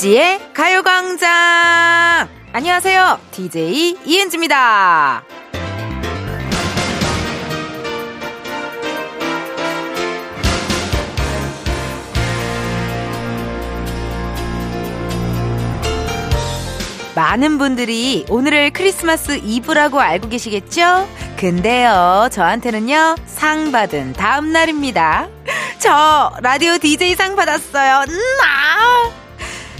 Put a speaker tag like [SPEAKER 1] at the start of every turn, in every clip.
[SPEAKER 1] 이은지의 가요광장! 안녕하세요. DJ 이은지입니다. 많은 분들이 오늘을 크리스마스 이브라고 알고 계시겠죠? 근데요, 저한테는요, 상 받은 다음날입니다. 저 라디오 DJ 상 받았어요. 음, 아!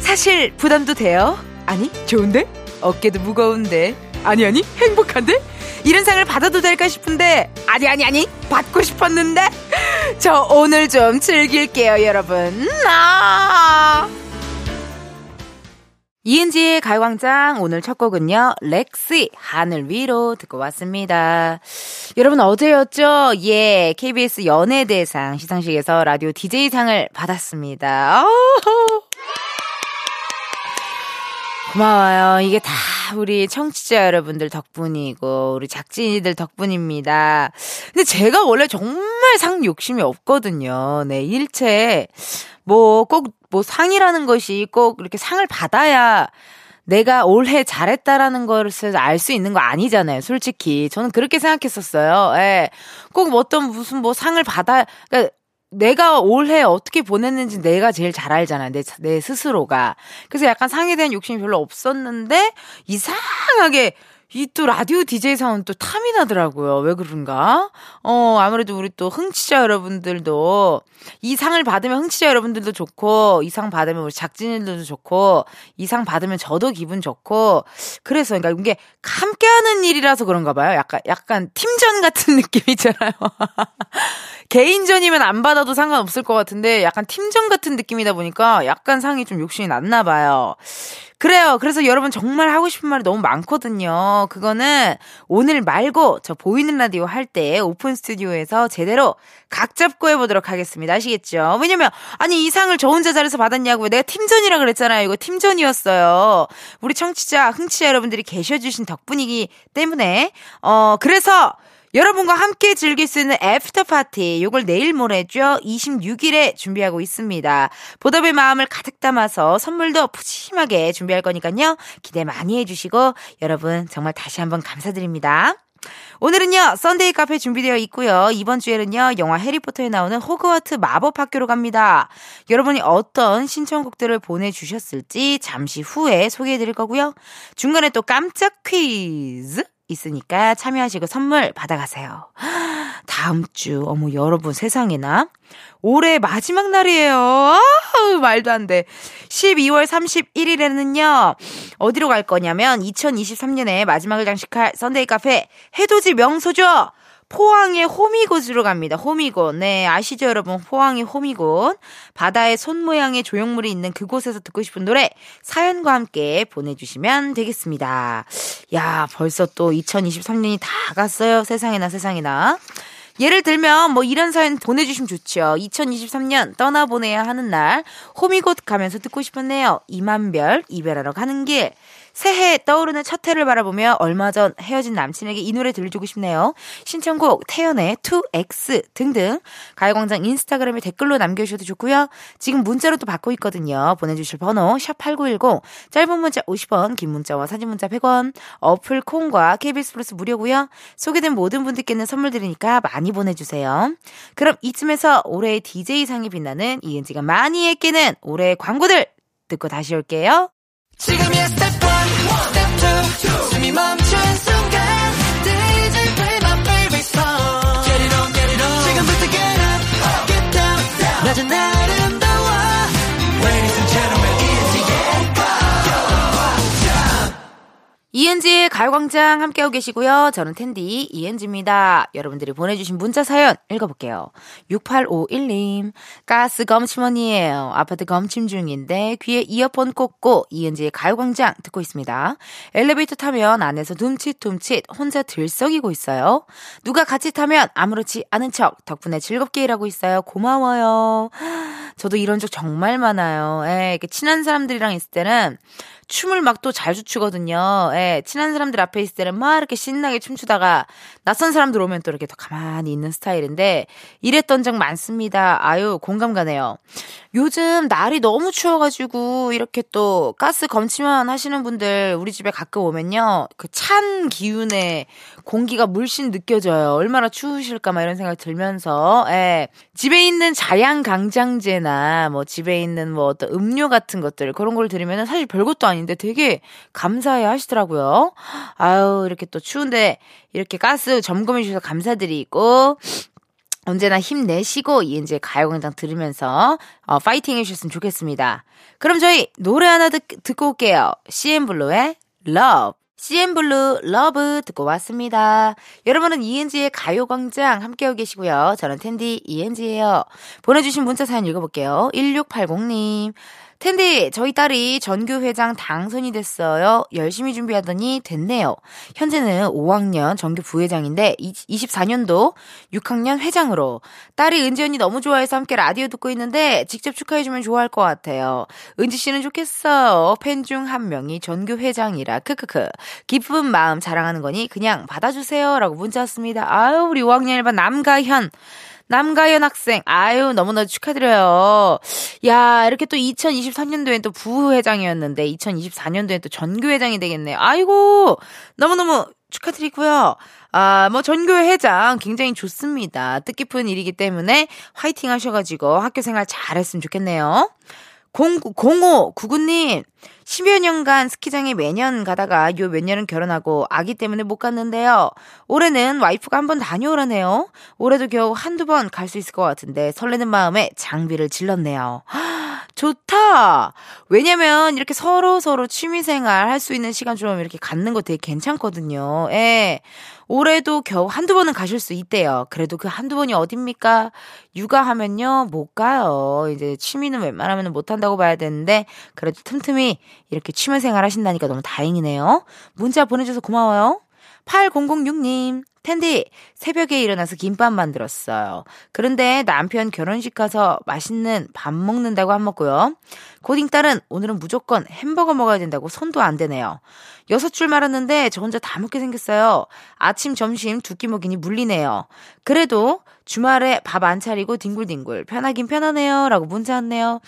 [SPEAKER 1] 사실 부담도 돼요. 아니, 좋은데? 어깨도 무거운데. 아니, 아니, 행복한데? 이런 상을 받아도 될까 싶은데, 아니, 아니, 아니, 받고 싶었는데? 저 오늘 좀 즐길게요, 여러분. 아! 이은지의 가요광장 오늘 첫 곡은요, 렉시 하늘 위로 듣고 왔습니다. 여러분 어제였죠? 예, KBS 연예대상 시상식에서 라디오 DJ상을 받았습니다. 고마워요. 이게 다 우리 청취자 여러분들 덕분이고, 우리 작진이들 덕분입니다. 근데 제가 원래 정말 상 욕심이 없거든요. 네, 일체, 뭐, 꼭, 뭐, 상이라는 것이 꼭 이렇게 상을 받아야 내가 올해 잘했다라는 것을 알 수 있는 거 아니잖아요, 솔직히. 저는 그렇게 생각했었어요. 예. 꼭 어떤 무슨 뭐 상을 받아, 그러니까 내가 올해 어떻게 보냈는지 내가 제일 잘 알잖아요. 내, 내 스스로가. 그래서 약간 상에 대한 욕심이 별로 없었는데, 이상하게, 이 또 라디오 DJ 상은 또 탐이 나더라고요. 왜 그런가? 어, 아무래도 우리 또 흥취자 여러분들도 이 상을 받으면 흥취자 여러분들도 좋고, 이 상 받으면 우리 작진들도 좋고, 이 상 받으면 저도 기분 좋고, 그래서, 그러니까 이게 함께 하는 일이라서 그런가 봐요. 약간, 약간 팀전 같은 느낌이잖아요. 개인전이면 안 받아도 상관없을 것 같은데 약간 팀전 같은 느낌이다 보니까 약간 상이 좀 욕심이 났나 봐요. 그래요. 그래서 여러분 정말 하고 싶은 말이 너무 많거든요. 그거는 오늘 말고 저 보이는 라디오 할 때 오픈 스튜디오에서 제대로 각 잡고 해보도록 하겠습니다. 아시겠죠? 왜냐면, 아니, 이 상을 저 혼자 잘해서 받았냐고요. 내가 팀전이라 그랬잖아요. 이거 팀전이었어요. 우리 청취자, 흥취자 여러분들이 계셔주신 덕분이기 때문에, 어, 그래서 여러분과 함께 즐길 수 있는 after party 요걸 내일 모레죠 26일에 준비하고 있습니다. 보답의 마음을 가득 담아서 선물도 푸짐하게 준비할 거니까요. 기대 많이 해주시고 여러분 정말 다시 한번 감사드립니다. 오늘은요, 썬데이 카페 준비되어 있고요. 이번 주에는요, 영화 해리포터에 나오는 호그와트 마법 학교로 갑니다. 여러분이 어떤 신청곡들을 보내주셨을지 잠시 후에 소개해 드릴 거고요. 중간에 또 깜짝 퀴즈 있으니까 참여하시고 선물 받아가세요. 다음 주, 어머, 여러분 세상에나. 올해 마지막 날이에요. 아우, 말도 안 돼. 12월 31일에는요, 어디로 갈 거냐면, 2023년에 마지막을 장식할 썬데이 카페 해돋이 명소죠? 포항의 호미곶으로 갑니다. 호미곶. 네, 아시죠, 여러분? 포항의 호미곶. 바다에 손 모양의 조형물이 있는 그곳에서 듣고 싶은 노래 사연과 함께 보내주시면 되겠습니다. 야, 벌써 또 2023년이 다 갔어요. 세상에나 세상에나. 예를 들면 뭐 이런 사연 보내주시면 좋죠. 2023년 떠나보내야 하는 날 호미곶 가면서 듣고 싶었네요. 이만별 이별하러 가는 길. 새해 떠오르는 첫 해를 바라보며 얼마 전 헤어진 남친에게 이 노래 들려주고 싶네요. 신청곡 태연의 2X 등등 가요광장 인스타그램에 댓글로 남겨주셔도 좋고요. 지금 문자로 도 받고 있거든요. 보내주실 번호 샵8910 짧은 문자 50원 긴 문자와 사진 문자 100원 어플 콩과 KBS 플러스 무료고요. 소개된 모든 분들께는 선물 드리니까 많이 보내주세요. 그럼 이쯤에서 올해의 DJ상이 빛나는 이은지가 많이 했기는 올해의 광고들 듣고 다시 올게요. 지금이야 스텝 1, 낮은 아름 이은지의 가요광장 함께하고 계시고요. 저는 텐디 이은지입니다. 여러분들이 보내주신 문자 사연 읽어볼게요. 6851님 가스 검침원이에요. 아파트 검침 중인데 귀에 이어폰 꽂고 이은지의 가요광장 듣고 있습니다. 엘리베이터 타면 안에서 둠칫둠칫 혼자 들썩이고 있어요. 누가 같이 타면 아무렇지 않은 척 덕분에 즐겁게 일하고 있어요. 고마워요. 저도 이런 적 정말 많아요. 예, 친한 사람들이랑 있을 때는 춤을 막 또잘 추거든요. 예, 친한 사람 사람들 앞에 있을 때는 막 이렇게 신나게 춤추다가 낯선 사람들 오면 또 이렇게 더 가만히 있는 스타일인데 이랬던 적 많습니다. 아유, 공감 가네요. 요즘 날이 너무 추워가지고 이렇게 또 가스 검침만 하시는 분들 우리 집에 가끔 오면요. 그 찬 기운에 공기가 물씬 느껴져요. 얼마나 추우실까 막 이런 생각 들면서 예. 집에 있는 자양 강장제나 뭐 집에 있는 뭐 어떤 음료 같은 것들 그런 걸 들으면 사실 별것도 아 닌데 되게 감사해 하시더라고요. 아유 이렇게 또 추운데 이렇게 가스 점검해 주셔서 감사드리고 언제나 힘내시고 이은지 가요광장 들으면서 어, 파이팅 해주셨으면 좋겠습니다. 그럼 저희 노래 하나 듣, 듣고 올게요. CN블루의 Love. CN블루 Love 듣고 왔습니다. 여러분은 이은지의 가요광장 함께하고 계시고요. 저는 DJ 이은지예요. 보내주신 문자 사연 읽어볼게요. 1680님. 텐디, 저희 딸이 전교회장 당선이 됐어요. 열심히 준비하더니 됐네요. 현재는 5학년 전교 부회장인데 24년도 6학년 회장으로. 딸이 은지 언니 너무 좋아해서 함께 라디오 듣고 있는데 직접 축하해주면 좋아할 것 같아요. 은지 씨는 좋겠어요. 팬 중 한 명이 전교 회장이라 크크크. 기쁜 마음 자랑하는 거니 그냥 받아주세요. 라고 문자 왔습니다. 아유, 우리 5학년 1반 남가현. 남가연 학생, 아유, 너무너무 축하드려요. 야, 이렇게 또 2023년도엔 또 부회장이었는데, 2024년도엔 또 전교회장이 되겠네요. 아이고, 너무너무 축하드리고요. 아, 뭐, 전교회장 굉장히 좋습니다. 뜻깊은 일이기 때문에 화이팅 하셔가지고 학교 생활 잘했으면 좋겠네요. 0599님, 10여 년간 스키장에 매년 가다가 요 몇 년은 결혼하고 아기 때문에 못 갔는데요. 올해는 와이프가 한 번 다녀오라네요. 올해도 겨우 한두 번 갈 수 있을 것 같은데 설레는 마음에 장비를 질렀네요. 좋다! 왜냐면 이렇게 서로 서로 취미 생활 할 수 있는 시간 좀 이렇게 갖는 거 되게 괜찮거든요. 예. 올해도 겨우 한두 번은 가실 수 있대요. 그래도 그 한두 번이 어딥니까? 육아하면요, 못 가요. 이제 취미는 웬만하면 못 한다고 봐야 되는데, 그래도 틈틈이 이렇게 취미 생활 하신다니까 너무 다행이네요. 문자 보내줘서 고마워요. 8006님, 텐디, 새벽에 일어나서 김밥 만들었어요. 그런데 남편 결혼식 가서 맛있는 밥 먹는다고 안 먹고요. 고딩 딸은 오늘은 무조건 햄버거 먹어야 된다고 손도 안 대네요. 여섯 줄 말았는데 저 혼자 다 먹게 생겼어요. 아침, 점심 두 끼 먹이니 물리네요. 그래도 주말에 밥 안 차리고 뒹굴뒹굴 편하긴 편하네요. 라고 문자 왔네요.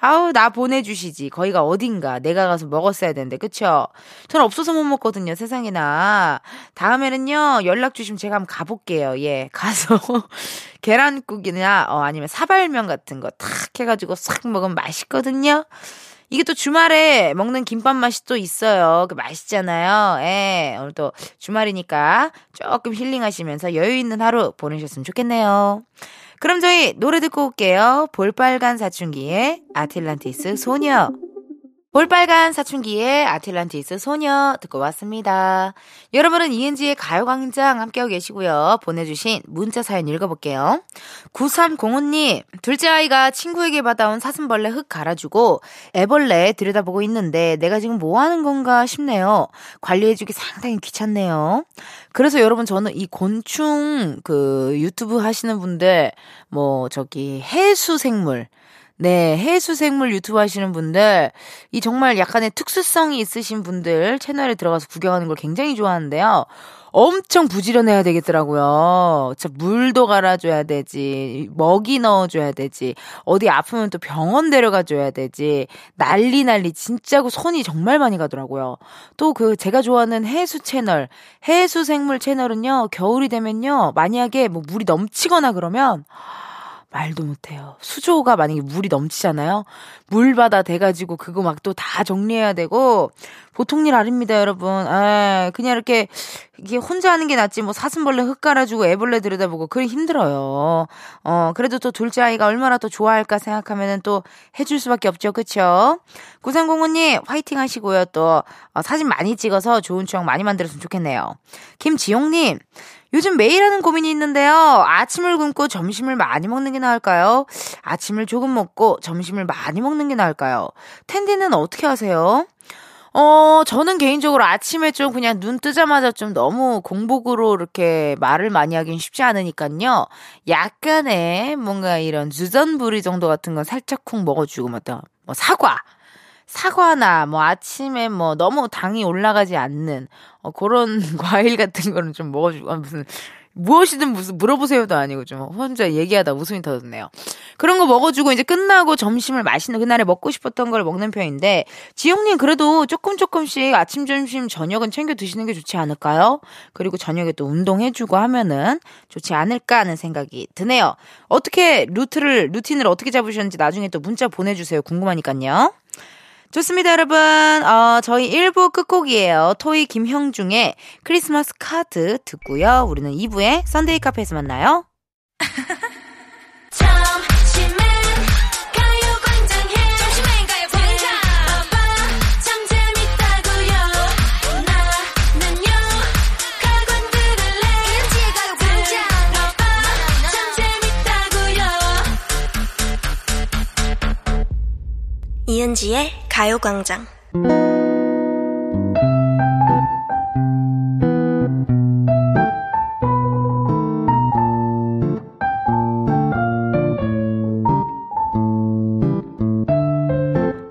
[SPEAKER 1] 아우, 나 보내주시지. 거기가 어딘가. 내가 가서 먹었어야 되는데, 그쵸? 전 없어서 못 먹거든요, 세상에나. 다음에는요, 연락 주시면 제가 한번 가볼게요. 예, 가서. 계란국이나, 어, 아니면 사발면 같은 거 탁 해가지고 싹 먹으면 맛있거든요. 이게 또 주말에 먹는 김밥 맛이 또 있어요. 그 맛있잖아요. 예. 오늘 또 주말이니까 조금 힐링하시면서 여유 있는 하루 보내셨으면 좋겠네요. 그럼 저희 노래 듣고 올게요. 볼빨간 사춘기의 아틀란티스 소녀. 볼빨간 사춘기의 아틀란티스 소녀 듣고 왔습니다. 여러분은 이은지의 가요광장 함께하고 계시고요. 보내주신 문자 사연 읽어볼게요. 9305님, 둘째 아이가 친구에게 받아온 사슴벌레 흙 갈아주고 애벌레 들여다보고 있는데 내가 지금 뭐 하는 건가 싶네요. 관리해주기 상당히 귀찮네요. 그래서 여러분 저는 이 곤충 그 유튜브 하시는 분들 뭐 저기 해수 생물 네, 해수 생물 유튜브 하시는 분들, 이 정말 약간의 특수성이 있으신 분들 채널에 들어가서 구경하는 걸 굉장히 좋아하는데요. 엄청 부지런해야 되겠더라고요. 진짜 물도 갈아줘야 되지, 먹이 넣어줘야 되지, 어디 아프면 또 병원 데려가줘야 되지, 난리 난리, 진짜고 손이 정말 많이 가더라고요. 또 그 제가 좋아하는 해수 채널, 해수 생물 채널은요, 겨울이 되면요, 만약에 뭐 물이 넘치거나 그러면, 말도 못해요. 수조가 만약에 물이 넘치잖아요. 물바다 돼가지고 그거 막 또 다 정리해야 되고 보통 일 아닙니다, 여러분. 에 그냥 이렇게 이게 혼자 하는 게 낫지 뭐 사슴벌레 흙 깔아주고 애벌레 들여다보고 그게 힘들어요. 어 그래도 또 둘째 아이가 얼마나 또 좋아할까 생각하면은 또 해줄 수밖에 없죠, 그쵸? 구상공원님 화이팅 하시고요. 또 어, 사진 많이 찍어서 좋은 추억 많이 만들었으면 좋겠네요. 김지용님 요즘 매일 하는 고민이 있는데요. 아침을 굶고 점심을 많이 먹는 게 나을까요? 아침을 조금 먹고 점심을 많이 먹는 게 나을까요? 텐디는 어떻게 하세요? 어, 저는 개인적으로 아침에 좀 그냥 눈 뜨자마자 좀 너무 공복으로 이렇게 말을 많이 하긴 쉽지 않으니까요. 약간의 뭔가 이런 주전부리 정도 같은 건 살짝 쿵 먹어주고, 뭐, 뭐 사과. 사과나 뭐 아침에 뭐 너무 당이 올라가지 않는 어, 그런 과일 같은 거는 좀 먹어주고, 아, 무슨, 무엇이든 무슨 물어보세요도 아니고 좀 혼자 얘기하다 웃음이 터졌네요. 그런 거 먹어주고 이제 끝나고 점심을 맛있는 그날에 먹고 싶었던 걸 먹는 편인데 지영님 그래도 조금 조금씩 아침 점심 저녁은 챙겨 드시는 게 좋지 않을까요? 그리고 저녁에 또 운동해주고 하면은 좋지 않을까 하는 생각이 드네요. 어떻게 루트를 루틴을 어떻게 잡으셨는지 나중에 또 문자 보내주세요. 궁금하니까요. 좋습니다, 여러분. 어, 저희 1부 끝곡이에요. 토이 김형중의 크리스마스 카드 듣고요. 우리는 2부에 Sunday 카페에서 만나요.
[SPEAKER 2] 이은지의 가요광장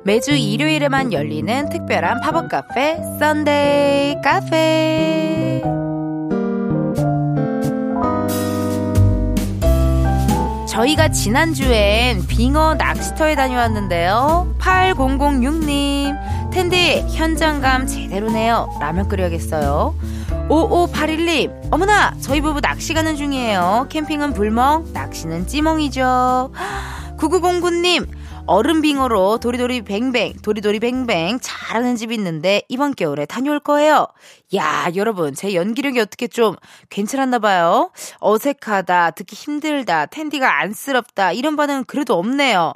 [SPEAKER 1] 매주 일요일에만 열리는 특별한 팝업 카페 썬데이 카페 저희가 지난주엔 빙어 낚시터에 다녀왔는데요. 8006님, 텐디 현장감 제대로네요. 라면 끓여야겠어요. 5581님, 어머나, 저희 부부 낚시 가는 중이에요. 캠핑은 불멍, 낚시는 찌멍이죠. 9909님, 얼음 빙어로 도리도리 뱅뱅, 도리도리 뱅뱅 잘하는 집이 있는데 이번 겨울에 다녀올 거예요. 야, 여러분, 제 연기력이 어떻게 좀 괜찮았나 봐요. 어색하다, 듣기 힘들다, 텐디가 안쓰럽다, 이런 반응은 그래도 없네요.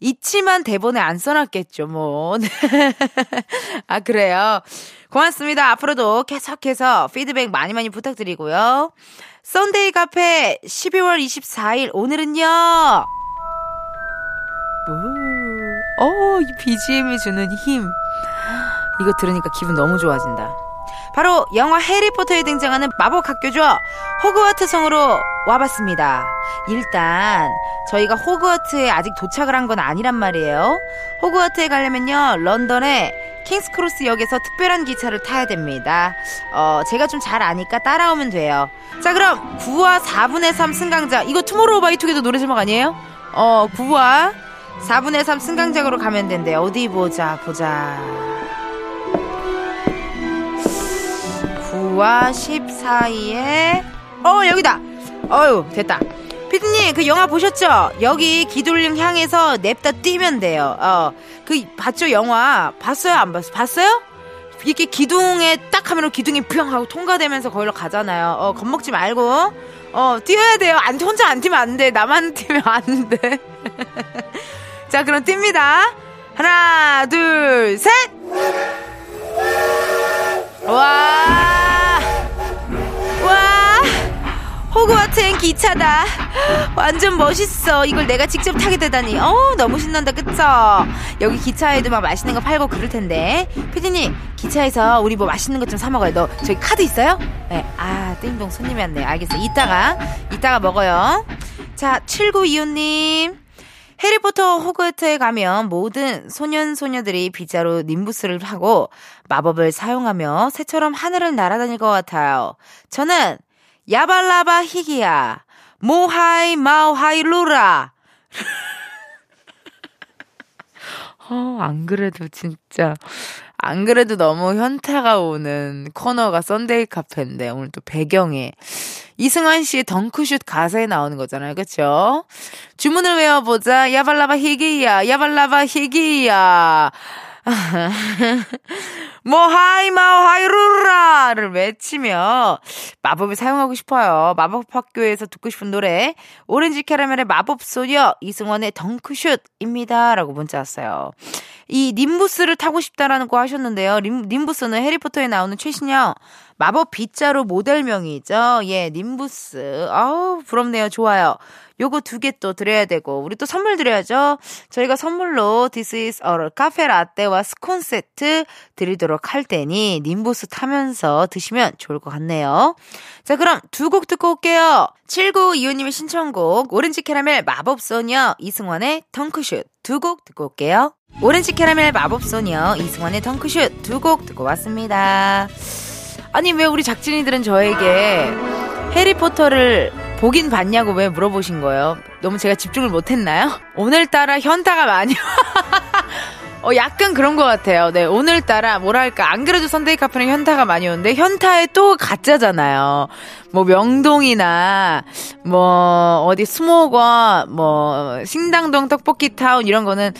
[SPEAKER 1] 있지만 대본에 안 써놨겠죠, 뭐. 아, 그래요. 고맙습니다. 앞으로도 계속해서 피드백 많이 많이 부탁드리고요. 썬데이 카페 12월 24일, 오늘은요. 어, 이 BGM이 주는 힘. 이거 들으니까 기분 너무 좋아진다. 바로 영화 해리포터에 등장하는 마법 학교죠. 호그와트 성으로 와봤습니다. 일단 저희가 호그와트에 아직 도착을 한 건 아니란 말이에요. 호그와트에 가려면요. 런던의 킹스크로스 역에서 특별한 기차를 타야 됩니다. 어, 제가 좀 잘 아니까 따라오면 돼요. 자, 그럼 9와 4분의 3 승강장. 이거 투모로우 바이 투게더 노래 제목 아니에요? 어, 9와 4분의 3 승강장으로 가면 된대. 어디 보자, 보자. 9와 10 사이에, 어, 여기다! 어유 됐다. 피디님, 그 영화 보셨죠? 여기 기돌림 향해서 냅다 뛰면 돼요. 어, 그, 봤죠, 영화? 봤어요, 안 봤어요? 봤어요? 이렇게 기둥에 딱 하면 기둥이 뿅 하고 통과되면서 거기로 가잖아요. 어, 겁먹지 말고. 어, 뛰어야 돼요. 안, 혼자 안 뛰면 안 돼. 나만 뛰면 안 돼. 자, 그럼 띱니다. 하나, 둘, 셋! 와! 트행 기차다. 완전 멋있어. 이걸 내가 직접 타게 되다니. 어, 너무 신난다. 그쵸? 여기 기차에도 막 맛있는 거 팔고 그럴 텐데. 피디님, 기차에서 우리 뭐 맛있는 것 좀 사 먹어요. 너 저기 카드 있어요? 네. 아, 띵동 손님이 왔네. 알겠어. 이따가, 이따가 먹어요. 자, 7925님. 해리포터 호그와트에 가면 모든 소년 소녀들이 빗자루 님부스를 하고 마법을 사용하며 새처럼 하늘을 날아다닐 것 같아요. 저는 야발라바 히기야 모하이 마오하이 루라 어, 안 그래도 진짜 안 그래도 너무 현타가 오는 코너가 Sunday 카페인데 오늘 또 배경에 이승환 씨의 덩크슛 가사에 나오는 거잖아요. 그쵸? 주문을 외워보자. 야발라바 히기야. 야발라바 히기야. 뭐 하이 마오 하이루라를 외치며 마법을 사용하고 싶어요. 마법 학교에서 듣고 싶은 노래 오렌지 캐러멜의 마법 소녀 이승환의 덩크슛입니다 라고 문자 왔어요. 이 님부스를 타고 싶다라는 거 하셨는데요. 림, 님부스는 해리포터에 나오는 최신형 마법 빗자루 모델명이죠. 예, 님부스. 아우, 부럽네요. 좋아요. 요거 두 개 또 드려야 되고, 우리 또 선물 드려야죠. 저희가 선물로 This is a 카페 라떼와 스콘 세트 드리도록 할 테니, 님부스 타면서 드시면 좋을 것 같네요. 자, 그럼 두 곡 듣고 올게요. 7925님의 신청곡, 오렌지 캐러멜 마법소녀 이승환의 덩크슛 두 곡 듣고 올게요. 오렌지 캐러멜 마법소녀 이승환의 덩크슛 두 곡 듣고 왔습니다. 아니 왜 우리 작진이들은 저에게 해리포터를 보긴 봤냐고 왜 물어보신 거예요? 너무 제가 집중을 못했나요? 오늘따라 현타가 많이 어, 약간 그런 것 같아요. 네, 오늘따라, 뭐랄까, 안 그래도 Sunday 카페는 현타가 많이 오는데, 현타에 또 가짜잖아요. 뭐, 명동이나, 뭐, 어디 스모건, 뭐, 신당동 떡볶이 타운, 이런 거는,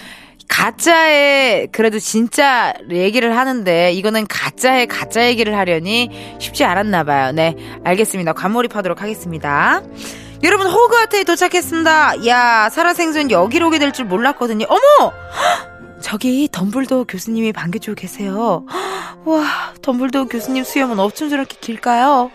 [SPEAKER 1] 가짜의 그래도 진짜 얘기를 하는데 이거는 가짜의 가짜 얘기를 하려니 쉽지 않았나 봐요. 네, 알겠습니다. 관몰입하도록 하겠습니다. 여러분 호그와트에 도착했습니다. 야, 살아생전 여기로 오게 될 줄 몰랐거든요. 어머! 저기 덤블도 교수님이 반겨주고 계세요. 와, 덤블도 교수님 수염은 어쩜 저렇게 길까요?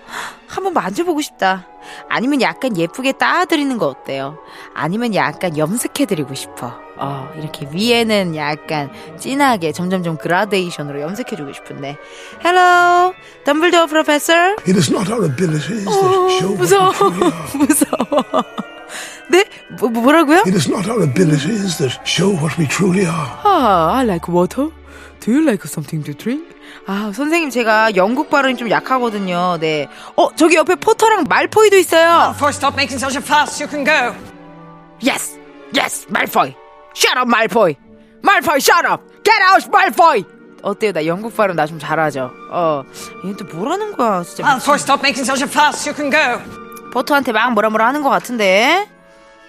[SPEAKER 1] 한번 만져보고 싶다. 아니면 약간 예쁘게 따드리는 거 어때요? 아니면 약간 염색해드리고 싶어. 어, 이렇게 위에는 약간 진하게 점점점 그라데이션으로 염색해주고 싶은데. Hello, 덤블도어 프로페서.
[SPEAKER 3] It is not our abilities that
[SPEAKER 1] 어,
[SPEAKER 3] show
[SPEAKER 1] 무서워. 무서워. 네? 뭐, 뭐라고요?
[SPEAKER 3] It is not our abilities that show what we truly are.
[SPEAKER 1] 아, I like water. Do you like something to drink? 아, 선생님 제가 영국 발음이 좀 약하거든요. 네. 어, 저기 옆에 포터랑 말포이도 있어요.
[SPEAKER 4] Before stop making such a fuss, you can go.
[SPEAKER 1] Yes. Yes, 말포이. Shut up, 말포이. 말포이, shut up. Get out, 말포이. 어때요? 나 영국 발음 나 좀 잘하죠. 어. 얘는 또 뭐라는 거야, 진짜.
[SPEAKER 4] Before stop making such a fuss, you can go.
[SPEAKER 1] 포터한테 막 뭐라 뭐라 하는 것 같은데.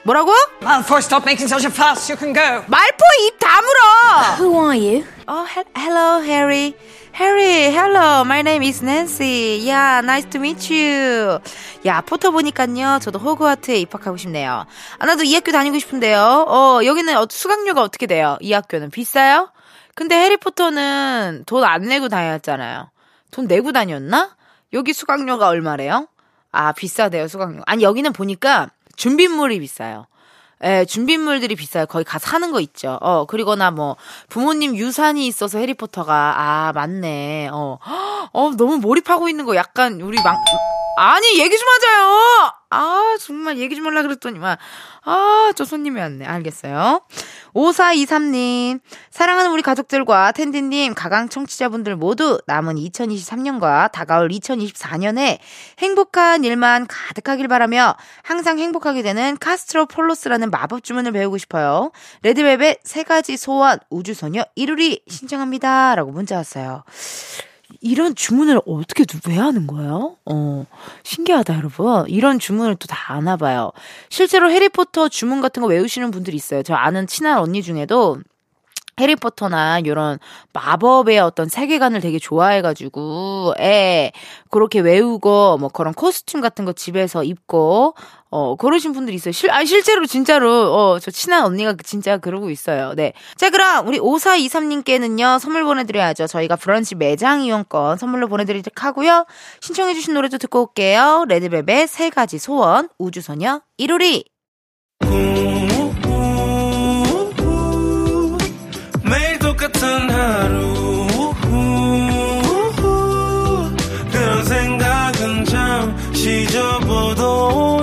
[SPEAKER 1] 뭐라고?
[SPEAKER 4] Before stop making such a fuss, you can go.
[SPEAKER 1] 말포 입 다물어.
[SPEAKER 2] Who are you?
[SPEAKER 1] Oh, he- hello, Harry. Harry, hello. My name is Nancy. Yeah, nice to meet you. 야, 포터 보니까요. 저도 호그와트에 입학하고 싶네요. 아, 나도 이 학교 다니고 싶은데요. 어, 여기는 어, 수강료가 어떻게 돼요? 이 학교는 비싸요? 근데 해리포터는 돈 안 내고 다녔잖아요. 돈 내고 다녔나? 여기 수강료가 얼마래요? 아, 비싸대요, 수강료. 아니, 여기는 보니까 준비물이 비싸요. 예, 준비물들이 비싸요. 거기 가서 사는 거 있죠. 어, 그리고나 뭐, 부모님 유산이 있어서 해리포터가, 아, 맞네. 어, 어, 너무 몰입하고 있는 거 약간, 우리 막, 아니, 얘기 좀 하자요! 아, 정말 얘기 좀 하려 그랬더니만, 아, 저 손님이 왔네. 알겠어요. 5423님, 사랑하는 우리 가족들과 텐디님, 가강 청취자분들 모두 남은 2023년과 다가올 2024년에 행복한 일만 가득하길 바라며 항상 행복하게 되는 카스트로 폴로스라는 마법 주문을 배우고 싶어요. 레드벨벳 세 가지 소원 우주소녀 이루리 신청합니다. 라고 문자 왔어요. 이런 주문을 어떻게 왜 하는 거예요? 어, 신기하다, 여러분. 이런 주문을 또 다 아나 봐요. 실제로 해리포터 주문 같은 거 외우시는 분들이 있어요. 저 아는 친한 언니 중에도 해리포터나 이런 마법의 어떤 세계관을 되게 좋아해가지고, 에, 그렇게 외우고, 뭐 그런 코스튬 같은 거 집에서 입고, 어, 그러신 분들이 있어요. 실, 아, 실제로 진짜로, 어, 저 친한 언니가 진짜 그러고 있어요. 네. 자, 그럼 우리 5423님께는요, 선물 보내드려야죠. 저희가 브런치 매장 이용권 선물로 보내드리도록 하고요. 신청해주신 노래도 듣고 올게요. 레드벨벳 세 가지 소원, 우주소녀, 이루리.
[SPEAKER 5] 같은 하루 그런 생각은 잠시 접어도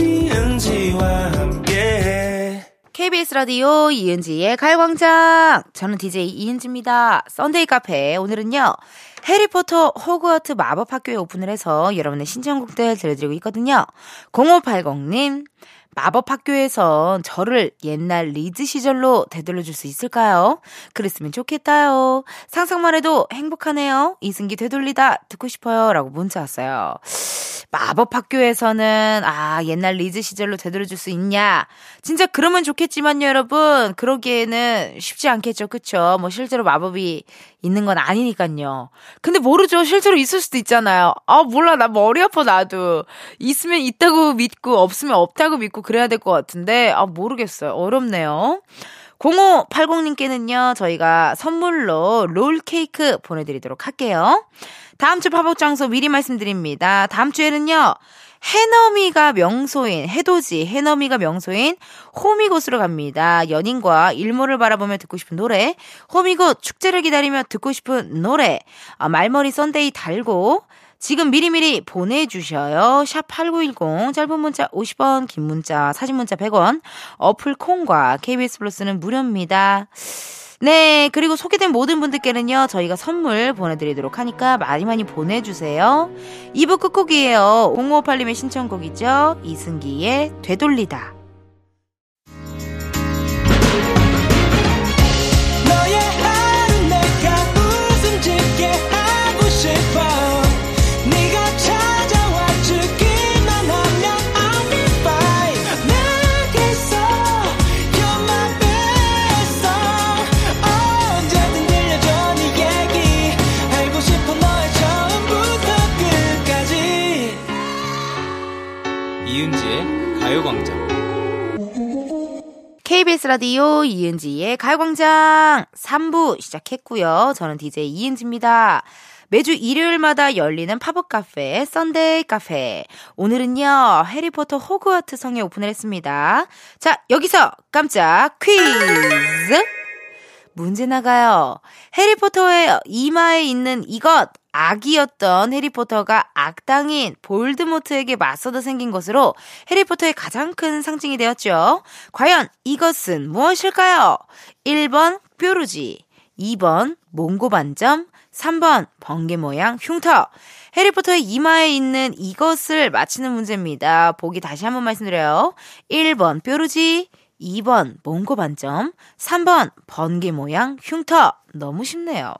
[SPEAKER 5] 이은지와 함께
[SPEAKER 1] KBS 라디오 이은지의 가요광장. 저는 DJ 이은지입니다. Sunday 카페. 오늘은요, 해리포터 호그와트 마법학교에 오픈을 해서 여러분의 신청곡들 들려드리고 있거든요. 0580님, 마법 학교에선 저를 옛날 리즈 시절로 되돌려 줄 수 있을까요? 그랬으면 좋겠다요. 상상만 해도 행복하네요. 이승기 되돌리다 듣고 싶어요. 라고 문자 왔어요. 마법 학교에서는 아 옛날 리즈 시절로 되돌려줄 수 있냐? 진짜 그러면 좋겠지만요 여러분. 그러기에는 쉽지 않겠죠. 그쵸? 뭐 실제로 마법이 있는 건 아니니까요. 근데 모르죠. 실제로 있을 수도 있잖아요. 아 몰라. 나 머리 아파 나도. 있으면 있다고 믿고 없으면 없다고 믿고 그래야 될 것 같은데 아 모르겠어요. 어렵네요. 0580님께는요, 저희가 선물로 롤 케이크 보내드리도록 할게요. 다음 주 팝업 장소 미리 말씀드립니다. 다음 주에는요, 해넘이가 명소인, 해돋이, 해넘이가 명소인 호미곶으로 갑니다. 연인과 일몰을 바라보며 듣고 싶은 노래, 호미곶 축제를 기다리며 듣고 싶은 노래, 아, 말머리 Sunday 달고, 지금 미리미리 보내주셔요. 샵 8910, 짧은 문자 50원, 긴 문자, 사진 문자 100원, 어플 콩과 KBS 플러스는 무료입니다. 네, 그리고 소개된 모든 분들께는요, 저희가 선물 보내드리도록 하니까 많이 많이 보내주세요. 2부 끝곡이에요. 0558님의 신청곡이죠. 이승기의 되돌리다.
[SPEAKER 6] 가요광장
[SPEAKER 1] KBS 라디오 이은지의 가요광장 3부 시작했고요. 저는 DJ 이은지입니다. 매주 일요일마다 열리는 팝업 카페 Sunday 카페. 오늘은요 해리포터 호그와트 성에 오픈을 했습니다. 자 여기서 깜짝 퀴즈. 문제 나가요. 해리포터의 이마에 있는 이것 아기였던 해리포터가 악당인 볼드모트에게 맞서다 생긴 것으로 해리포터의 가장 큰 상징이 되었죠. 과연 이것은 무엇일까요? 1번 뾰루지, 2번 몽고 반점, 3번 번개 모양 흉터. 해리포터의 이마에 있는 이것을 맞히는 문제입니다. 보기 다시 한번 말씀드려요. 1번 뾰루지, 2번 몽고 반점, 3번 번개 모양 흉터. 너무 쉽네요.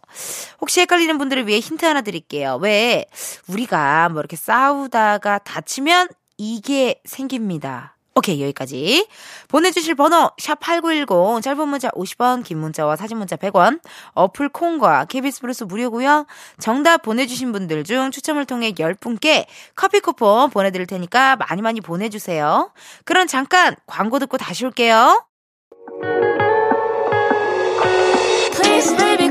[SPEAKER 1] 혹시 헷갈리는 분들을 위해 힌트 하나 드릴게요. 왜 우리가 뭐 이렇게 싸우다가 다치면 이게 생깁니다. 오케이, 여기까지. 보내주실 번호, 샵 8910, 짧은 문자 50원, 긴 문자와 사진 문자 100원, 어플 콩과 KBS 플러스 무료고요 정답 보내주신 분들 중 추첨을 통해 10분께 커피 쿠폰 보내드릴 테니까 많이 많이 보내주세요. 그럼 잠깐 광고 듣고 다시 올게요.
[SPEAKER 7] Please baby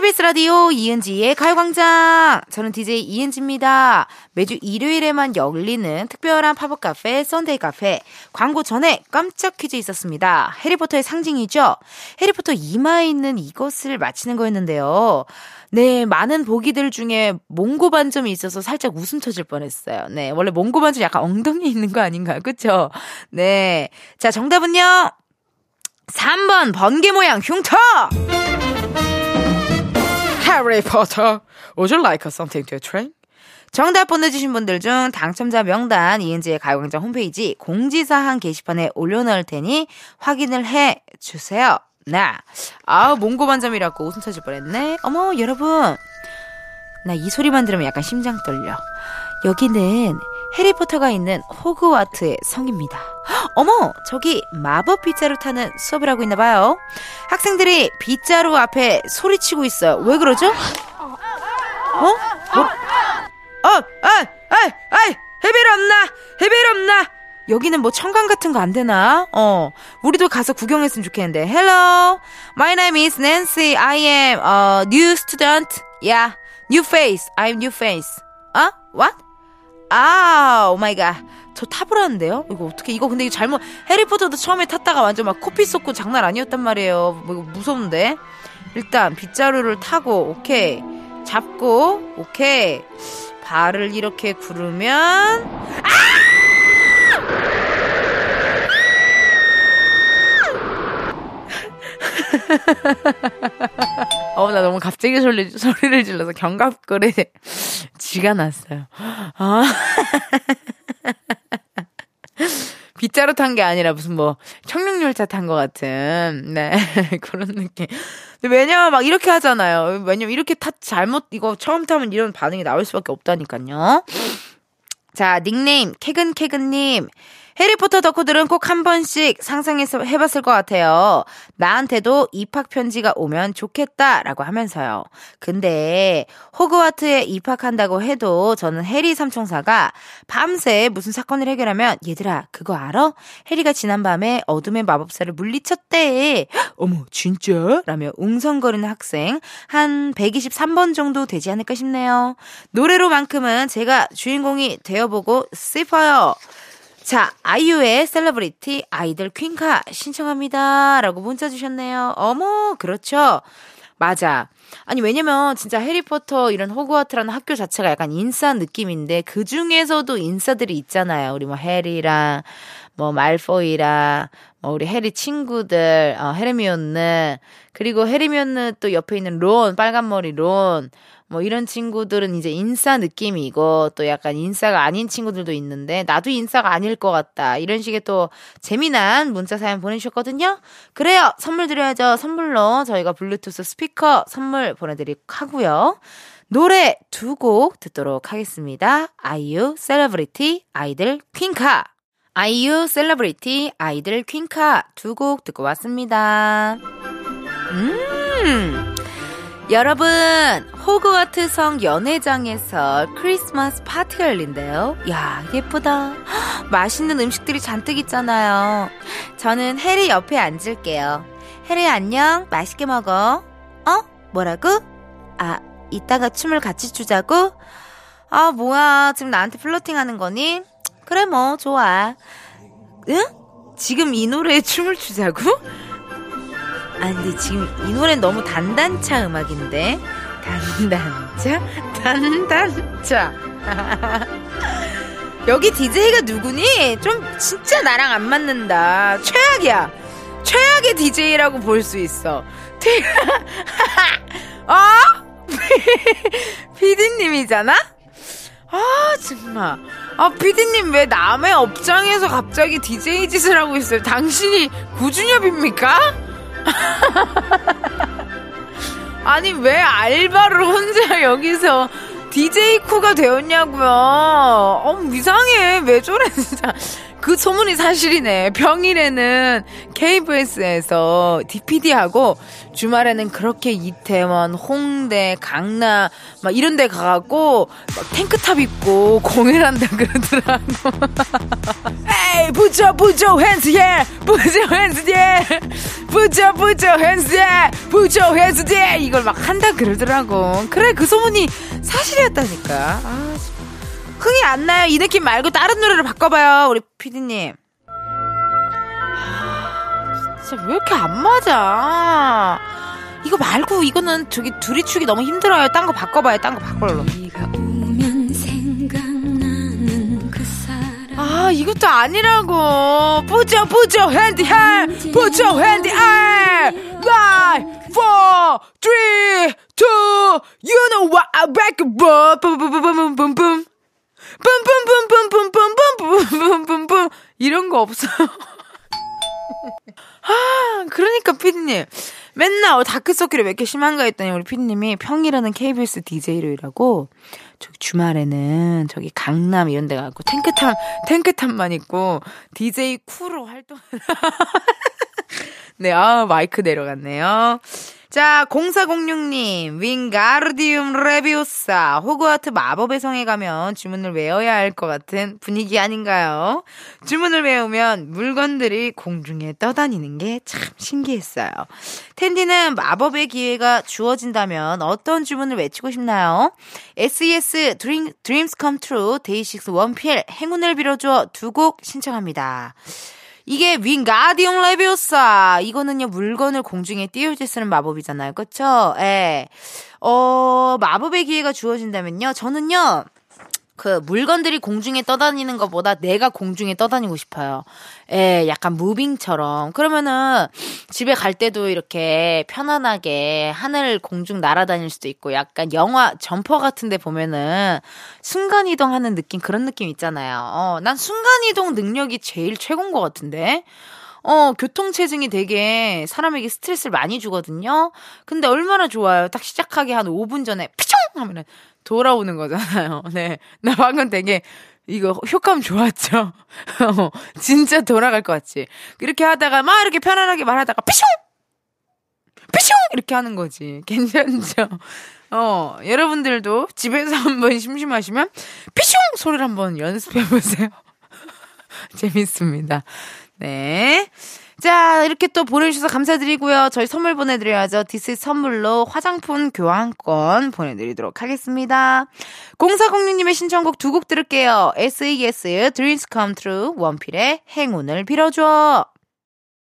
[SPEAKER 1] KBS 라디오 이은지의 가요광장. 저는 DJ 이은지입니다. 매주 일요일에만 열리는 특별한 팝업 카페, Sunday 카페. 광고 전에 깜짝 퀴즈 있었습니다. 해리포터의 상징이죠? 해리포터 이마에 있는 이것을 맞히는 거였는데요. 네, 많은 보기들 중에 몽고 반점이 있어서 살짝 웃음 터질 뻔했어요. 네, 원래 몽고 반점 약간 엉덩이에 있는 거 아닌가요? 그쵸? 네. 자, 정답은요. 3번 번개 모양 흉터! Potter, would you like something to drink? 정답 보내주신 분들 중 당첨자 명단 이은지의 가요광장 홈페이지 공지사항 게시판에 올려놓을 테니 확인을 해 주세요. 나, 아우 몽고 반점이라고 웃음 터질 뻔했네. 어머 여러분, 나 이 소리만 들으면 약간 심장 떨려. 여기는 해리포터가 있는 호그와트의 성입니다. 헉, 어머, 저기 마법 빗자루 타는 수업을 하고 있나 봐요. 학생들이 빗자루 앞에 소리치고 있어요. 왜 그러죠? 어? 뭐? 어, 아, 아, 아, 해빌 없나? 해빌 없나? 여기는 뭐 청강 같은 거 안 되나? 어, 우리도 가서 구경했으면 좋겠는데. Hello, my name is Nancy. I am a new student. Yeah, new face. I'm new face. 어? What? 아, oh my God. 저 타보라는데요? 이거 어떻게 이거 근데 이거 잘못 해리포터도 처음에 탔다가 완전 막 코피 쏟고 장난 아니었단 말이에요. 뭐 이거 무서운데. 일단 빗자루를 타고 오케이. 잡고 오케이. 발을 이렇게 구르면 어, 나 너무 갑자기 소리, 소리를 질러서 견갑골에 쥐가 났어요. 아. 빗자루 탄 게 아니라 무슨 뭐 청룡열차 탄 것 같은 네 그런 느낌. 왜냐면 막 이렇게 하잖아요. 왜냐면 이렇게 타 잘못 이거 처음 타면 이런 반응이 나올 수밖에 없다니까요. 자 닉네임 캐근캐근님 해리포터 덕후들은 꼭 한 번씩 상상해서 해봤을 것 같아요. 나한테도 입학 편지가 오면 좋겠다라고 하면서요. 근데 호그와트에 입학한다고 해도 저는 해리 삼총사가 밤새 무슨 사건을 해결하면 얘들아 그거 알아? 해리가 지난밤에 어둠의 마법사를 물리쳤대. 어머 진짜? 라며 웅성거리는 학생 한 123번 정도 되지 않을까 싶네요. 노래로만큼은 제가 주인공이 되어보고 싶어요. 자, 아이유의 셀러브리티 아이들 퀸카 신청합니다. 라고 문자 주셨네요. 어머, 그렇죠. 맞아. 아니, 왜냐면 진짜 해리포터 이런 호그와트라는 학교 자체가 약간 인싸 느낌인데 그 중에서도 인싸들이 있잖아요. 우리 뭐 해리랑 뭐 말포이랑 뭐 우리 해리 친구들, 어, 헤르미온느 그리고 헤르미온느 또 옆에 있는 론, 빨간 머리 론, 뭐 이런 친구들은 이제 인싸 느낌이고 또 약간 인싸가 아닌 친구들도 있는데 나도 인싸가 아닐 것 같다. 이런 식의 또 재미난 문자 사연 보내주셨거든요. 그래요. 선물 드려야죠. 선물로 저희가 블루투스 스피커 선물 보내드리고 하고요. 노래 두 곡 듣도록 하겠습니다. 아이유 셀러브리티 아이들 퀸카 아이유 셀러브리티 아이들 퀸카 두 곡 듣고 왔습니다. 음 여러분, 호그와트 성 연회장에서 크리스마스 파티가 열린대요. 야, 예쁘다. 헉, 맛있는 음식들이 잔뜩 있잖아요. 저는 해리 옆에 앉을게요. 해리 안녕. 맛있게 먹어. 어? 뭐라고? 아, 이따가 춤을 같이 추자고? 아, 뭐야. 지금 나한테 플러팅 하는 거니? 그래, 뭐, 좋아. 응? 지금 이 노래에 춤을 추자고? 아 근데 지금 이 노래는 너무 단단차 음악인데 단단차 단단차 여기 DJ가 누구니? 좀 진짜 나랑 안 맞는다 최악이야 최악의 DJ라고 볼 수 있어 어? 피디님이잖아? 아 정말 아 피디님 왜 남의 업장에서 갑자기 DJ 짓을 하고 있어요 당신이 구준엽입니까? 아니 왜 알바를 혼자 여기서 DJ 쿠가 되었냐고요. 어 이상해 왜 저래 진짜. 그 소문이 사실이네. 평일에는 KBS에서 DPD하고 주말에는 그렇게 이태원, 홍대, 강남 막 이런 데 가갖고 막 탱크탑 입고 공연한다 그러더라고. 에이! Put your, put your hands here! Put your hands here! 이걸 막 한다 그러더라고. 그래, 그 소문이 사실이었다니까. 아, 흥이 안 나요. 이 느낌 말고 다른 노래를 바꿔봐요, 우리 피디님. 진짜 왜 이렇게 안 맞아? 이거 말고 이거는 저기 둘이 추기 너무 힘들어요. 딴 거 바꿔봐요. 딴 거 바꿔요. 아 이것도 아니라고. 뿌져 뿌져 핸디 할. 뿌져 핸디 할. Nine, four, three, two. You know what? I back. Boom, boom, boom, boom, boom, boom. 뿜뿜뿜뿜뿜뿜뿜뿜뿜뿜뿜 이런 거 없어요. 아, 그러니까 피디님 맨날 어, 다크서클이 왜 이렇게 심한가 했더니 우리 피디님이 평일에는 KBS DJ로 일하고 저기 주말에는 저기 강남 이런 데 가고 탱크탑 탱크탑만 있고 DJ 쿠로 활동을 네, 아, 마이크 내려갔네요. 자, 0406님, 윙가르디움 레비오사, 호그와트 마법의 성에 가면 주문을 외워야 할 것 같은 분위기 아닌가요? 주문을 외우면 물건들이 공중에 떠다니는 게 참 신기했어요. 텐디는 마법의 기회가 주어진다면 어떤 주문을 외치고 싶나요? SES Dream, Dreams Come True, 데이식스 원필, 행운을 빌어줘 두 곡 신청합니다. 이게 윙가디움 레비오사. 이거는요, 물건을 공중에 띄울 때 쓰는 마법이잖아요. 그쵸? 예. 어, 마법의 기회가 주어진다면요. 저는요, 그 물건들이 공중에 떠다니는 것보다 내가 공중에 떠다니고 싶어요. 예, 약간 무빙처럼. 그러면은 집에 갈 때도 이렇게 편안하게 하늘 공중 날아다닐 수도 있고 약간 영화 점퍼 같은 데 보면은 순간 이동 하는 느낌 그런 느낌 있잖아요. 어, 난 순간 이동 능력이 제일 최고인 것 같은데. 어, 교통체증이 되게 사람에게 스트레스를 많이 주거든요. 근데 얼마나 좋아요. 딱 시작하기 한 5분 전에 피총! 하면은 돌아오는 거잖아요. 네. 나 방금 되게 이거 효과음 좋았죠? 어, 진짜 돌아갈 것 같지? 이렇게 하다가 막 이렇게 편안하게 말하다가 피숑! 피숑! 이렇게 하는 거지. 괜찮죠? 어, 여러분들도 집에서 한번 심심하시면 피숑! 소리를 한번 연습해 보세요. 재밌습니다. 네. 자, 이렇게 또 보내주셔서 감사드리고요. 저희 선물 보내드려야죠. This 선물로 화장품 교환권 보내드리도록 하겠습니다. 0406님의 신청곡 두 곡 들을게요. SES의 Dreams Come True, 원필의 행운을 빌어줘.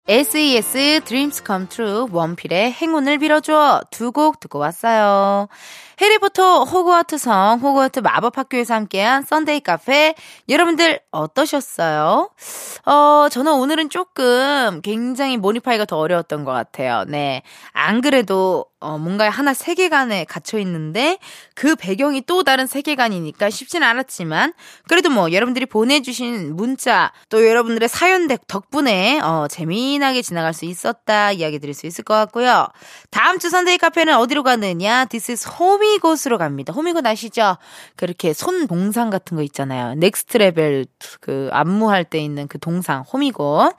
[SPEAKER 1] SES Dreams Come True, 원필의 행운을 빌어줘. 두 곡 듣고 왔어요. 해리포터 호그와트 성, 호그와트 마법학교에서 함께한 썬데이 카페. 여러분들 어떠셨어요? 어, 저는 오늘은 조금 굉장히 몰입하기가 더 어려웠던 것 같아요. 네. 안 그래도 어, 뭔가 하나 세계관에 갇혀 있는데 그 배경이 또 다른 세계관이니까 쉽진 않았지만 그래도 뭐 여러분들이 보내주신 문자 또 여러분들의 사연 덕분에 어, 재미나게 지나갈 수 있었다 이야기 드릴 수 있을 것 같고요. 다음 주 선데이 카페는 어디로 가느냐? This is 호미곶으로 갑니다. 호미곶 아시죠? 그렇게 손 동상 같은 거 있잖아요. Next Level 그 안무할 때 있는 그 동상 호미곶.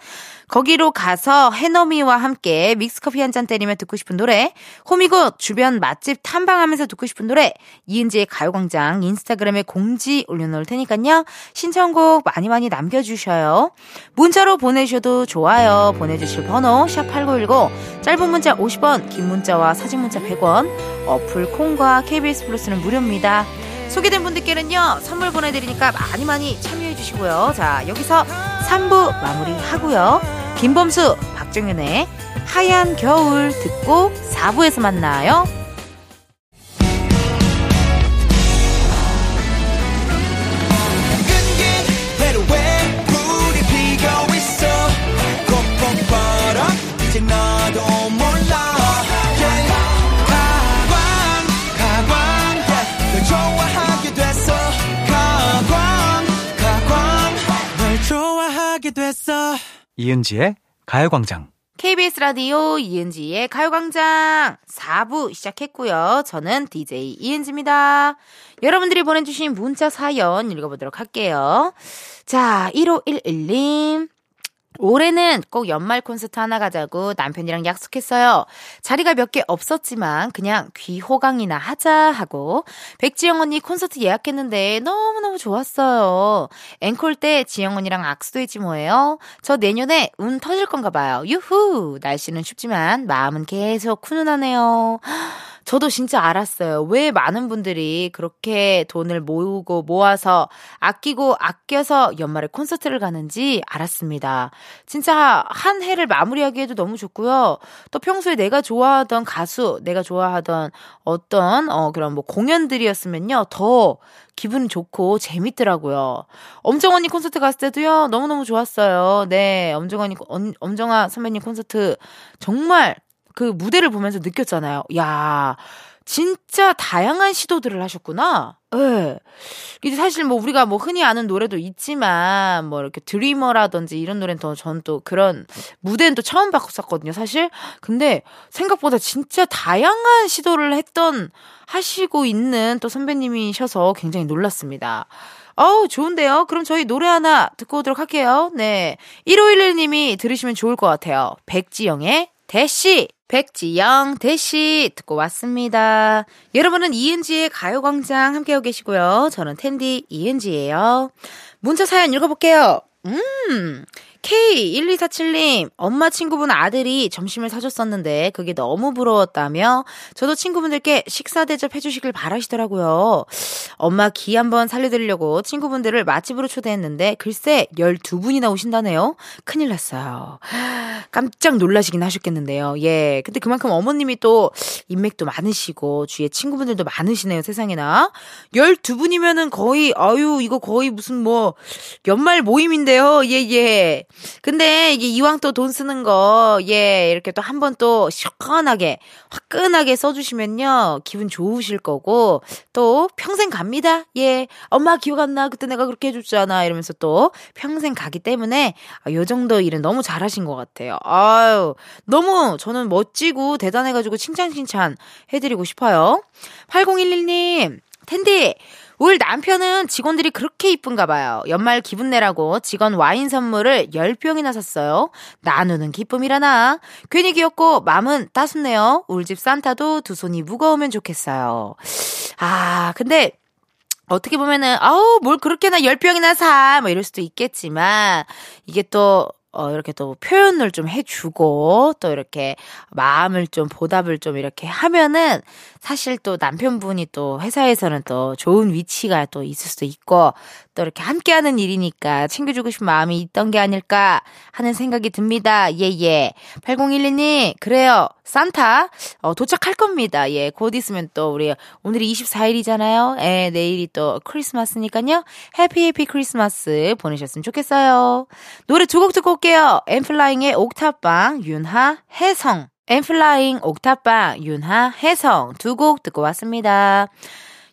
[SPEAKER 1] 거기로 가서 해넘이와 함께 믹스커피 한 잔 때리며 듣고 싶은 노래, 호미곶 주변 맛집 탐방하면서 듣고 싶은 노래, 이은지의 가요광장 인스타그램에 공지 올려놓을 테니까요. 신청곡 많이 많이 남겨주셔요. 문자로 보내셔도 좋아요. 보내주실 번호 샵8910 짧은 문자 50원, 긴 문자와 사진 문자 100원, 어플 콩과 KBS 플러스는 무료입니다. 소개된 분들께는요, 선물 보내드리니까 많이 많이 참여해주시고요. 자, 여기서 3부 마무리 하고요. 김범수, 박정현의 하얀 겨울 듣고 4부에서 만나요.
[SPEAKER 6] 이은지의 가요광장.
[SPEAKER 1] KBS 라디오 이은지의 가요광장 4부 시작했고요. 저는 DJ 이은지입니다. 여러분들이 보내주신 문자 사연 읽어보도록 할게요. 자, 1511님. 올해는 꼭 연말 콘서트 하나 가자고 남편이랑 약속했어요. 자리가 몇 개 없었지만 그냥 귀호강이나 하자 하고 백지영 언니 콘서트 예약했는데 너무너무 좋았어요. 앵콜 때 지영 언니랑 악수도 했지 뭐예요. 저 내년에 운 터질 건가 봐요. 유후! 날씨는 춥지만 마음은 계속 훈훈하네요. 저도 진짜 알았어요. 왜 많은 분들이 그렇게 돈을 모으고 모아서 아끼고 아껴서 연말에 콘서트를 가는지 알았습니다. 진짜 한 해를 마무리하기에도 너무 좋고요. 또 평소에 내가 좋아하던 가수, 내가 좋아하던 어떤 어 그런 뭐 공연들이었으면요. 더 기분 좋고 재밌더라고요. 엄정 언니 콘서트 갔을 때도요. 너무너무 좋았어요. 네. 엄정 언니 언- 엄정아 선배님 콘서트 정말 그 무대를 보면서 느꼈잖아요. 야, 진짜 다양한 시도들을 하셨구나. 예. 이게 사실 뭐 우리가 뭐 흔히 아는 노래도 있지만 뭐 이렇게 드리머라든지 이런 노래는 더 전 또 그런 무대는 또 처음 봤었거든요, 사실. 근데 생각보다 진짜 다양한 시도를 했던 하시고 있는 또 선배님이셔서 굉장히 놀랐습니다. 어우, 좋은데요? 그럼 저희 노래 하나 듣고 오도록 할게요. 네. 1511님이 들으시면 좋을 것 같아요. 백지영의 대시! 백지영, 대시! 듣고 왔습니다. 여러분은 이은지의 가요광장 함께하고 계시고요. 저는 텐디 이은지예요. 문자 사연 읽어볼게요. 음, K1247님, 엄마 친구분 아들이 점심을 사줬었는데 그게 너무 부러웠다며 저도 친구분들께 식사 대접 해 주시길 바라시더라고요. 엄마 기 한번 살려드리려고 친구분들을 맛집으로 초대했는데 글쎄 12분이나 오신다네요. 큰일 났어요. 깜짝 놀라시긴 하셨겠는데요. 예. 근데 그만큼 어머님이 또 인맥도 많으시고 주위에 친구분들도 많으시네요. 세상에나. 12분이면은 거의 아유 이거 거의 무슨 뭐 연말 모임인데요. 예, 예. 근데 이게 이왕 또 돈 쓰는 거, 예, 이렇게 또 한 번 또 시원하게, 화끈하게 써주시면요, 기분 좋으실 거고, 또 평생 갑니다. 예, 엄마 기억 안 나? 그때 내가 그렇게 해줬잖아. 이러면서 또 평생 가기 때문에, 아, 요 정도 일은 너무 잘하신 것 같아요. 아유, 너무 저는 멋지고 대단해가지고 칭찬 칭찬 해드리고 싶어요. 8011님, 텐디, 올 남편은 직원들이 그렇게 이쁜가 봐요. 연말 기분 내라고 직원 와인 선물을 10병이나 샀어요. 나누는 기쁨이라나. 괜히 귀엽고 마음은 따숩네요. 울집 산타도 두 손이 무거우면 좋겠어요. 아, 근데 어떻게 보면은 아우 뭘 그렇게나 10병이나 사. 뭐 이럴 수도 있겠지만 이게 또 어, 이렇게 또 표현을 좀 해주고, 또 이렇게 마음을 좀 보답을 좀 이렇게 하면은, 사실 또 남편분이 또 회사에서는 또 좋은 위치가 또 있을 수도 있고, 또 이렇게 함께하는 일이니까 챙겨주고 싶은 마음이 있던 게 아닐까 하는 생각이 듭니다. 예, 예. 8012님, 그래요. 산타, 어, 도착할 겁니다. 예, 곧 있으면 또 우리, 오늘이 24일이잖아요. 예, 내일이 또 크리스마스니까요. 해피 해피 크리스마스 보내셨으면 좋겠어요. 노래 두 곡 듣고 올게요. 엠플라잉의 옥탑방, 윤하, 혜성. 엠플라잉, 옥탑방, 윤하, 혜성 두 곡 듣고 왔습니다.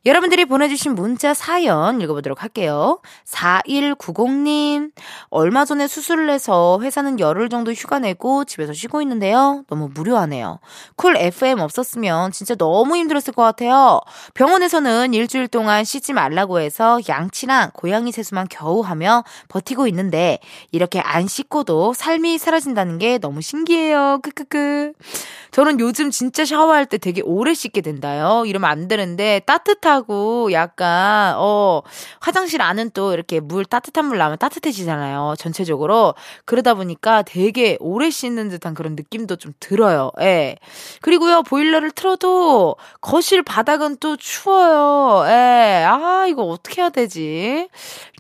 [SPEAKER 1] 여러분들이 보내주신 문자 사연 읽어보도록 할게요. 4190님, 얼마 전에 수술을 해서 회사는 열흘 정도 휴가 내고 집에서 쉬고 있는데요. 너무 무료하네요. 쿨 FM 없었으면 진짜 너무 힘들었을 것 같아요. 병원에서는 일주일 동안 쉬지 말라고 해서 양치랑 고양이 세수만 겨우 하며 버티고 있는데 이렇게 안 씻고도 삶이 사라진다는 게 너무 신기해요. 크크크. 저는 요즘 진짜 샤워할 때 되게 오래 씻게 된다요. 이러면 안 되는데 따뜻 하고 약간 어 화장실 안은 또 이렇게 물 따뜻한 물 나면 따뜻해지잖아요. 전체적으로 그러다 보니까 되게 오래 씻는 듯한 그런 느낌도 좀 들어요. 예. 그리고요 보일러를 틀어도 거실 바닥은 또 추워요. 예. 아 이거 어떻게 해야 되지?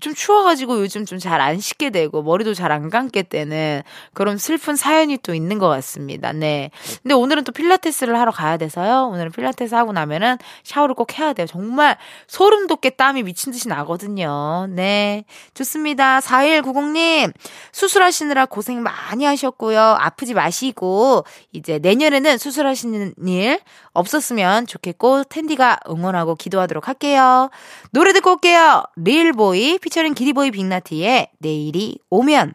[SPEAKER 1] 좀 추워가지고 요즘 좀 잘 안 씻게 되고 머리도 잘 안 감게 되는 그런 슬픈 사연이 또 있는 것 같습니다. 네. 근데 오늘은 또 필라테스를 하러 가야 돼서요. 오늘은 필라테스 하고 나면은 샤워를 꼭 해야 돼요. 정말 소름 돋게 땀이 미친 듯이 나거든요. 네. 좋습니다. 4190님, 수술하시느라 고생 많이 하셨고요. 아프지 마시고, 이제 내년에는 수술하시는 일 없었으면 좋겠고, 텐디가 응원하고 기도하도록 할게요. 노래 듣고 올게요. 릴보이, 피처링 기리보이 빅나티의 내일이 오면.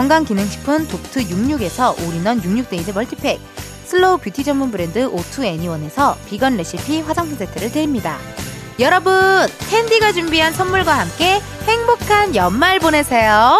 [SPEAKER 1] 건강기능식품 독트 66에서 올인원 66 Days 멀티팩, 슬로우 뷰티 전문 브랜드 오투 애니원에서 비건 레시피 화장품 세트를 드립니다. 여러분, 캔디가 준비한 선물과 함께 행복한 연말 보내세요.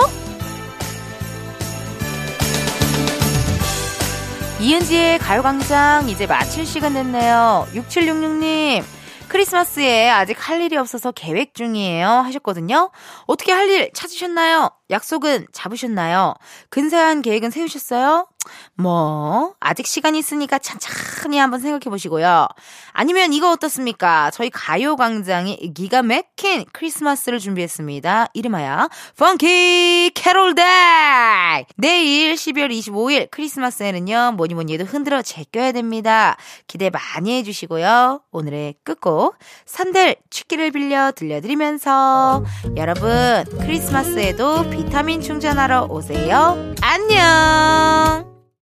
[SPEAKER 1] 이은지의 가요광장 이제 마칠 시간 됐네요. 6766님. 크리스마스에 아직 할 일이 없어서 계획 중이에요. 하셨거든요. 어떻게 할 일 찾으셨나요? 약속은 잡으셨나요? 근사한 계획은 세우셨어요? 뭐, 아직 시간이 있으니까 천천히 한번 생각해 보시고요. 아니면 이거 어떻습니까? 저희 가요광장이 기가 막힌 크리스마스를 준비했습니다. 이름하여, Funky Carol Day! 내일 12월 25일 크리스마스에는요, 뭐니 뭐니 해도 흔들어 제껴야 됩니다. 기대 많이 해주시고요. 오늘의 끝곡, 산들 취기를 빌려 들려드리면서, 여러분, 크리스마스에도 비타민 충전하러 오세요. 안녕!